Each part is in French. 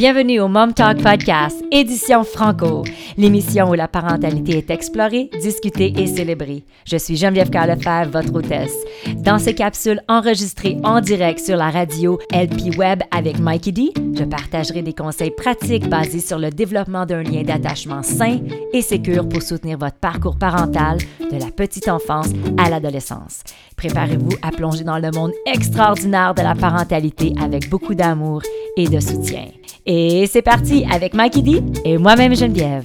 Bienvenue au Mom Talk Podcast, édition Franco, l'émission où la parentalité est explorée, discutée et célébrée. Je suis Geneviève Carlefebvre, votre hôtesse. Dans ces capsules enregistrées en direct sur la radio LP Web avec Mikey D, je partagerai des conseils pratiques basés sur le développement d'un lien d'attachement sain et sécure pour soutenir votre parcours parental de la petite enfance à l'adolescence. Préparez-vous à plonger dans le monde extraordinaire de la parentalité avec beaucoup d'amour et de soutien. Et c'est parti avec Mikey D et moi-même Geneviève.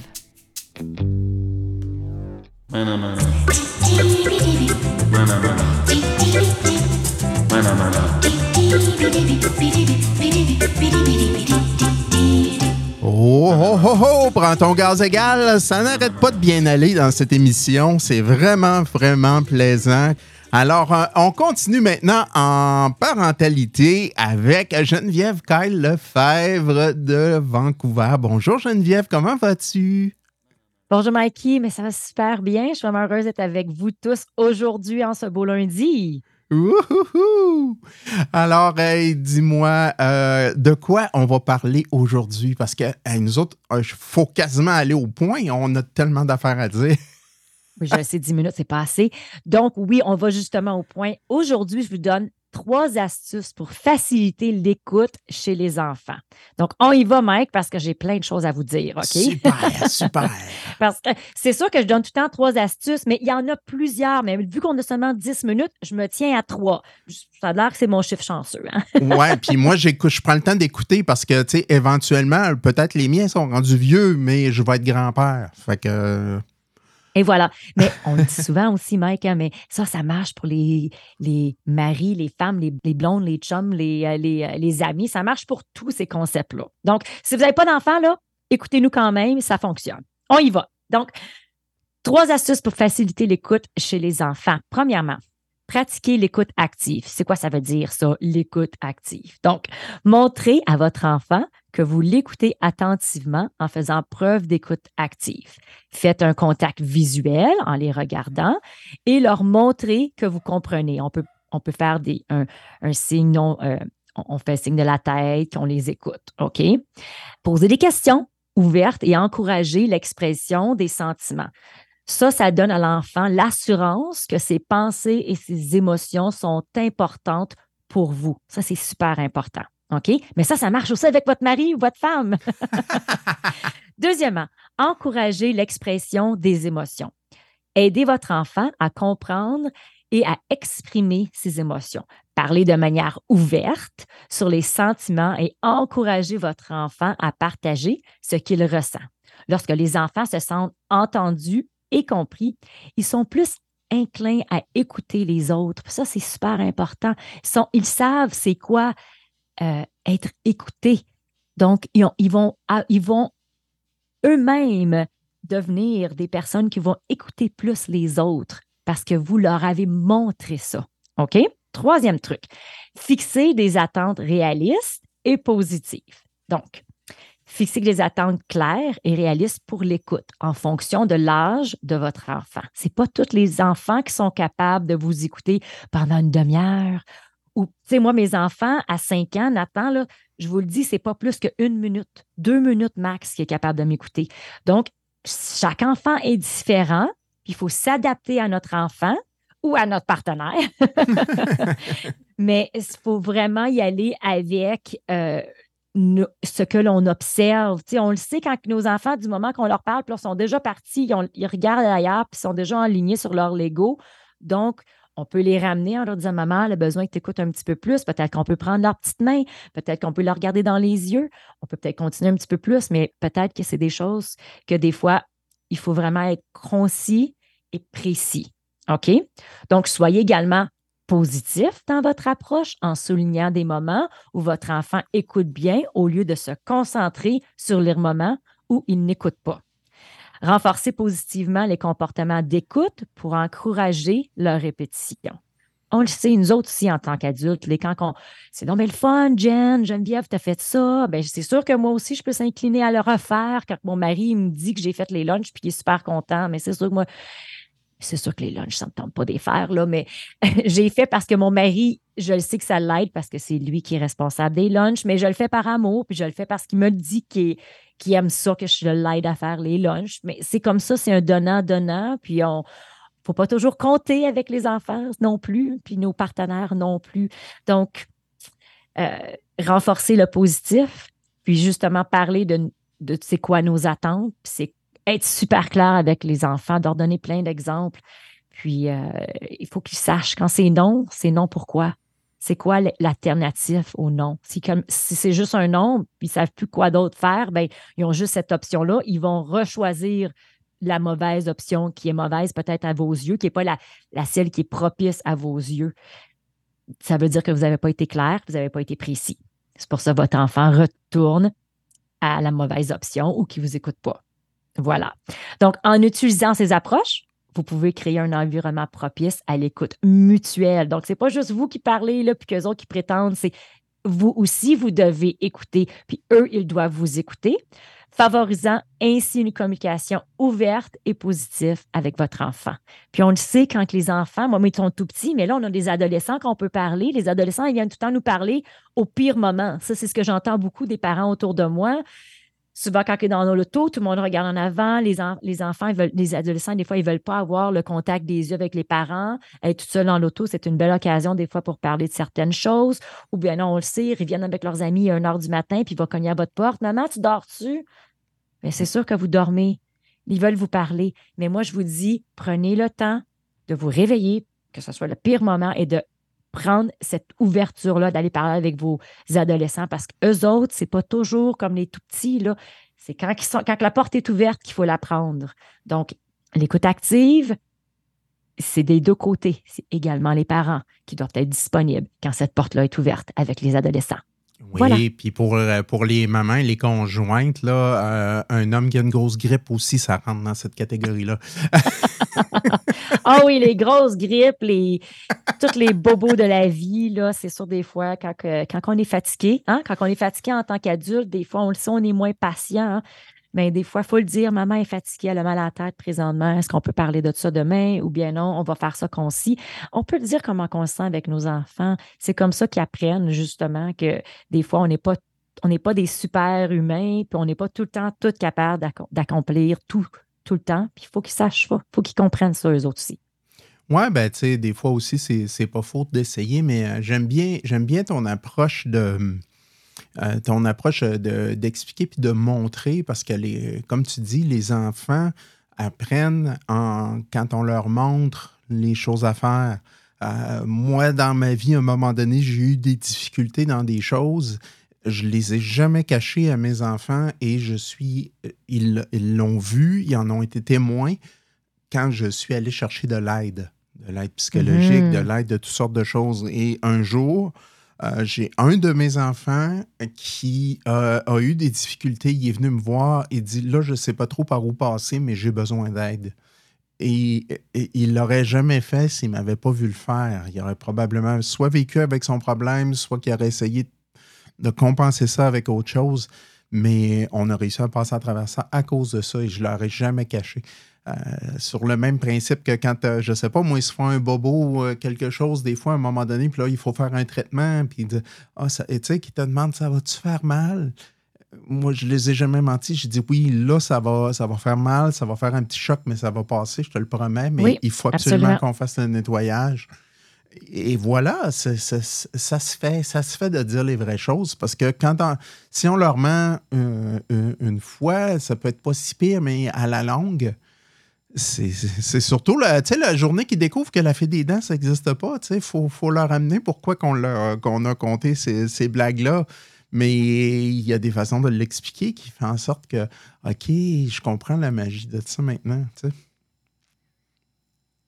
Oh, oh, oh, oh, prends ton gaz égal. Ça n'arrête pas de bien aller dans cette émission. C'est vraiment, vraiment plaisant. Alors, euh, on continue maintenant en parentalité avec Geneviève Kyle Lefebvre de Vancouver. Bonjour Geneviève, comment vas-tu? Bonjour Mikey, mais ça va super bien. Je suis vraiment heureuse d'être avec vous tous aujourd'hui en ce beau lundi. Ouhouhou! Alors, dis-moi, euh, de quoi on va parler aujourd'hui? Parce que nous autres, il faut quasiment aller au point. On a tellement d'affaires à dire. Oui, je sais, 10 minutes, c'est pas assez. Donc, oui, on va justement au point. Aujourd'hui, je vous donne trois astuces pour faciliter l'écoute chez les enfants. Donc, on y va, Mike, parce que j'ai plein de choses à vous dire, OK? Super, super. parce que c'est sûr que je donne tout le temps trois astuces, mais il y en a plusieurs. Mais vu qu'on a seulement 10 minutes, je me tiens à trois. Ça a l'air que c'est mon chiffre chanceux. Hein? ouais, puis moi, je prends le temps d'écouter parce que, tu sais, éventuellement, peut-être les miens sont rendus vieux, mais je vais être grand-père. Fait que. Et voilà. Mais on le dit souvent aussi, Mike, hein, mais ça, ça marche pour les, les maris, les femmes, les, blondes, les chums, les, euh, les, euh, les, amis. Ça marche pour tous ces concepts-là. Donc, si vous n'avez pas d'enfants, écoutez-nous quand même, ça fonctionne. On y va. Donc, trois astuces pour faciliter l'écoute chez les enfants. Premièrement, pratiquer l'écoute active. C'est quoi ça veut dire, ça, l'écoute active? Donc, montrez à votre enfant que vous l'écoutez attentivement en faisant preuve d'écoute active. Faites un contact visuel en les regardant et leur montrez que vous comprenez. On peut, on peut faire des, un, signe non, euh, on fait signe de la tête, qu'on les écoute. OK? Posez des questions ouvertes et encouragez l'expression des sentiments. Ça, ça donne à l'enfant l'assurance que ses pensées et ses émotions sont importantes pour vous. Ça, c'est super important. OK? Mais ça, ça marche aussi avec votre mari ou votre femme. Deuxièmement, encouragez l'expression des émotions. Aidez votre enfant à comprendre et à exprimer ses émotions. Parlez de manière ouverte sur les sentiments et encouragez votre enfant à partager ce qu'il ressent. Lorsque les enfants se sentent entendus et compris, ils sont plus inclins à écouter les autres. Ça, c'est super important. Ils, sont, ils savent c'est quoi euh, être écoutés. Donc, ils, vont, ah, ils vont eux-mêmes devenir des personnes qui vont écouter plus les autres parce que vous leur avez montré ça. OK? Troisième truc, fixer des attentes réalistes et positives. Donc, Fixez des attentes claires et réalistes pour l'écoute en fonction de l'âge de votre enfant. Ce n'est pas tous les enfants qui sont capables de vous écouter pendant une demi-heure. Ou, tu sais, moi, mes enfants, à 5 ans, Nathan, là, je vous le dis, c'est pas plus qu'une minute, deux minutes max qui est capable de m'écouter. Donc, chaque enfant est différent. Il faut s'adapter à notre enfant ou à notre partenaire. Mais il faut vraiment y aller avec euh, ce que l'on observe. on le sait quand nos enfants, du moment qu'on leur parle, puis ils sont déjà partis, ils, regardent ailleurs, puis ils sont déjà alignés sur leur Lego. Donc, on peut les ramener en leur disant Maman, elle a besoin que tu écoutes un petit peu plus. Peut-être qu'on peut prendre leur petite main, peut-être qu'on peut leur regarder dans les yeux. On peut peut-être continuer un petit peu plus, mais peut-être que c'est des choses que des fois, il faut vraiment être concis et précis. OK? Donc, soyez également positif dans votre approche en soulignant des moments où votre enfant écoute bien au lieu de se concentrer sur les moments où il n'écoute pas. Renforcez positivement les comportements d'écoute pour encourager leur répétition. On le sait, nous autres aussi, en tant qu'adultes, les quand on, c'est non, mais le fun, Jen, Geneviève, t'as fait ça. Ben, c'est sûr que moi aussi, je peux s'incliner à le refaire quand mon mari me dit que j'ai fait les lunchs puis qu'il est super content. Mais c'est sûr que moi, C'est sûr que les lunchs, ça ne me tente pas de les faire, là, mais j'ai fait parce que mon mari, je le sais que ça l'aide parce que c'est lui qui est responsable des lunchs, mais je le fais par amour, puis je le fais parce qu'il me dit qu'il aime ça, que je l'aide à faire les lunchs. Mais c'est comme ça, c'est un donnant-donnant, puis on ne faut pas toujours compter avec les enfants non plus, puis nos partenaires non plus. Donc, euh, renforcer le positif, puis justement parler de, de c'est quoi nos attentes, puis c'est être super clair avec les enfants, leur donner plein d'exemples. Puis, euh, il faut qu'ils sachent quand c'est non, c'est non pourquoi? C'est quoi l'alternative au non? Si, c'est juste un non, ils ne savent plus quoi d'autre faire, ben, ils ont juste cette option-là. Ils vont rechoisir la mauvaise option qui est mauvaise peut-être à vos yeux, qui n'est pas la, la celle qui est propice à vos yeux. Ça veut dire que vous n'avez pas été clair, vous n'avez pas été précis. C'est pour ça que votre enfant retourne à la mauvaise option ou qui ne vous écoute pas. Voilà. Donc, en utilisant ces approches, vous pouvez créer un environnement propice à l'écoute mutuelle. Donc, ce n'est pas juste vous qui parlez, là, puis qu'eux autres qui prétendent, c'est vous aussi, vous devez écouter, puis eux, ils doivent vous écouter, favorisant ainsi une communication ouverte et positive avec votre enfant. Puis on le sait quand les enfants, moi, ils sont tout petits, mais là, on a des adolescents qu'on peut parler. Les adolescents, ils viennent tout le temps nous parler au pire moment. Ça, c'est ce que j'entends beaucoup des parents autour de moi souvent, quand on est dans l'auto, tout le monde regarde en avant. Les, enfants, les adolescents, des fois, ils ne veulent pas avoir le contact des yeux avec les parents. Être tout seul dans l'auto, c'est une belle occasion, des fois, pour parler de certaines choses. Ou bien, non, on le sait, ils viennent avec leurs amis à 1 h du matin, puis ils vont cogner à votre porte. Maman, tu dors-tu? Mais c'est sûr que vous dormez. Ils veulent vous parler. Mais moi, je vous dis, prenez le temps de vous réveiller, que ce soit le pire moment, et de prendre cette ouverture-là, d'aller parler avec vos adolescents parce qu'eux autres, c'est pas toujours comme les tout petits. C'est quand, ils sont, quand la porte est ouverte qu'il faut la prendre. Donc, l'écoute active, c'est des deux côtés. C'est également les parents qui doivent être disponibles quand cette porte-là est ouverte avec les adolescents. Oui, puis pour, euh, pour les mamans et les conjointes, là, euh, un homme qui a une grosse grippe aussi, ça rentre dans cette catégorie-là. Ah oui, les grosses grippes, les, tous les bobos de la vie, là, c'est sûr des fois, quand, quand on est fatigué, hein, quand on est fatigué en tant qu'adulte, des fois, on le sait, on est moins patient. Hein. Mais des fois, il faut le dire, maman est fatiguée, elle a mal à la tête présentement. Est-ce qu'on peut parler de ça demain ou bien non, on va faire ça concis. On peut le dire comment on se sent avec nos enfants. C'est comme ça qu'ils apprennent justement que des fois, on n'est pas on n'est pas des super humains, puis on n'est pas tout le temps tout capable d'accomplir tout, tout le temps. Puis il faut qu'ils sachent ça. Il faut qu'ils comprennent ça, eux autres aussi. Oui, ben, tu sais, des fois aussi, c'est pas faute d'essayer, mais euh, j'aime bien, bien ton approche de, euh, ton approche d'expliquer puis de montrer parce que, les, comme tu dis, les enfants apprennent en, quand on leur montre les choses à faire. Euh, moi, dans ma vie, à un moment donné, j'ai eu des difficultés dans des choses. Je les ai jamais cachées à mes enfants et je suis, ils l'ont vu, ils en ont été témoins quand je suis allé chercher de l'aide, de l'aide psychologique, de mmh. l'aide de toutes sortes de choses. Et un jour, euh, j'ai un de mes enfants qui euh, a eu des difficultés. Il est venu me voir et dit Là, je ne sais pas trop par où passer, mais j'ai besoin d'aide. Et, il ne l'aurait jamais fait s'il ne m'avait pas vu le faire. Il aurait probablement soit vécu avec son problème, soit qu'il aurait essayé de compenser ça avec autre chose. Mais on a réussi à passer à travers ça à cause de ça et je ne l'aurais jamais caché. Euh, sur le même principe que quand, je euh, je sais pas, moi, ils se font un bobo ou euh, quelque chose, des fois, à un moment donné, puis là, il faut faire un traitement, puis ah, tu sais, qui te demande, ça va-tu faire mal? Moi, je les ai jamais menti. J'ai dit oui, là, ça va, ça va faire mal, ça va faire un petit choc, mais ça va passer, je te le promets. Mais il faut absolument qu'on fasse le nettoyage. Et voilà, ça se fait, ça se fait de dire les vraies choses parce que quand si on leur ment une fois, ça peut être pas si pire, mais à la longue, c'est surtout la, la journée qu'ils découvrent que la fée des dents, ça n'existe pas. Il faut, faut, leur amener pourquoi qu'on a compté ces, blagues-là. Mais il y a des façons de l'expliquer qui font en sorte que, OK, je comprends la magie de ça maintenant.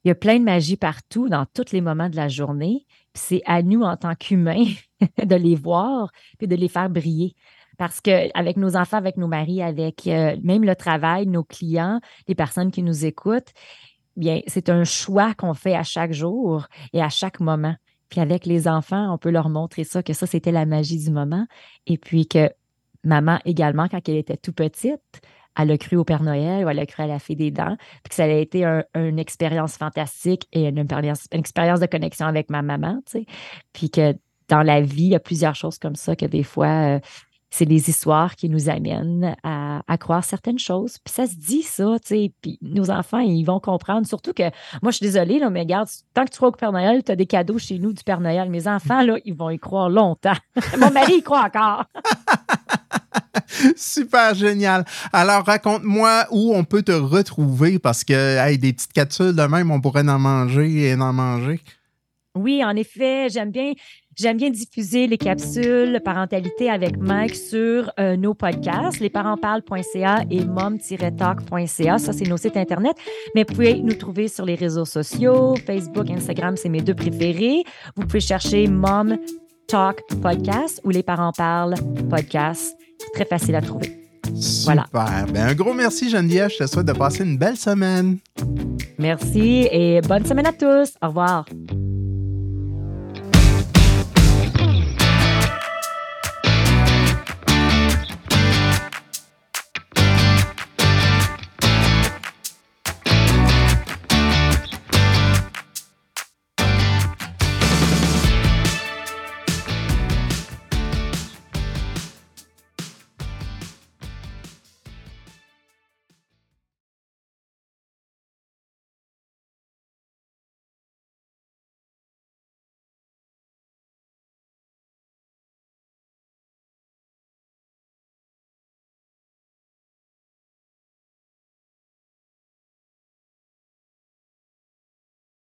Il y a plein de magie partout, dans tous les moments de la journée. C'est à nous, en tant qu'humains, de les voir et de les faire briller. Parce qu'avec nos enfants, avec nos maris, avec euh, même le travail, nos clients, les personnes qui nous écoutent, bien, c'est un choix qu'on fait à chaque jour et à chaque moment. Puis avec les enfants, on peut leur montrer ça, que ça, c'était la magie du moment. Et puis que maman également, quand elle était tout petite, elle a cru au Père Noël ou elle a cru à la Fée des Dents, puis que ça a été une expérience fantastique et une, expérience, de connexion avec ma maman, tu sais. Puis que dans la vie, il y a plusieurs choses comme ça que des fois, euh, c'est des histoires qui nous amènent à, croire certaines choses. Puis ça se dit, ça, tu sais. Puis nos enfants, ils vont comprendre. Surtout que, moi, je suis désolée, là, mais regarde, tant que tu crois au Père Noël, tu as des cadeaux chez nous du Père Noël. Mes enfants, là, ils vont y croire longtemps. Mon mari, il croit encore. Super génial. Alors, raconte-moi où on peut te retrouver parce que, hey, des petites capsules de même, on pourrait en manger et en manger. Oui, en effet, j'aime bien. J'aime bien diffuser les capsules parentalité avec Mike sur euh, nos podcasts, lesparentsparlent.ca et mom-talk.ca. Ça, c'est nos sites Internet. Mais vous pouvez nous trouver sur les réseaux sociaux, Facebook, Instagram, c'est mes deux préférés. Vous pouvez chercher Mom Talk Podcast ou Les Parents Parlent Podcast. Très facile à trouver. Super. Voilà. Ben, un gros merci, Geneviève. Je te souhaite de passer une belle semaine. Merci et bonne semaine à tous. Au revoir. Mm.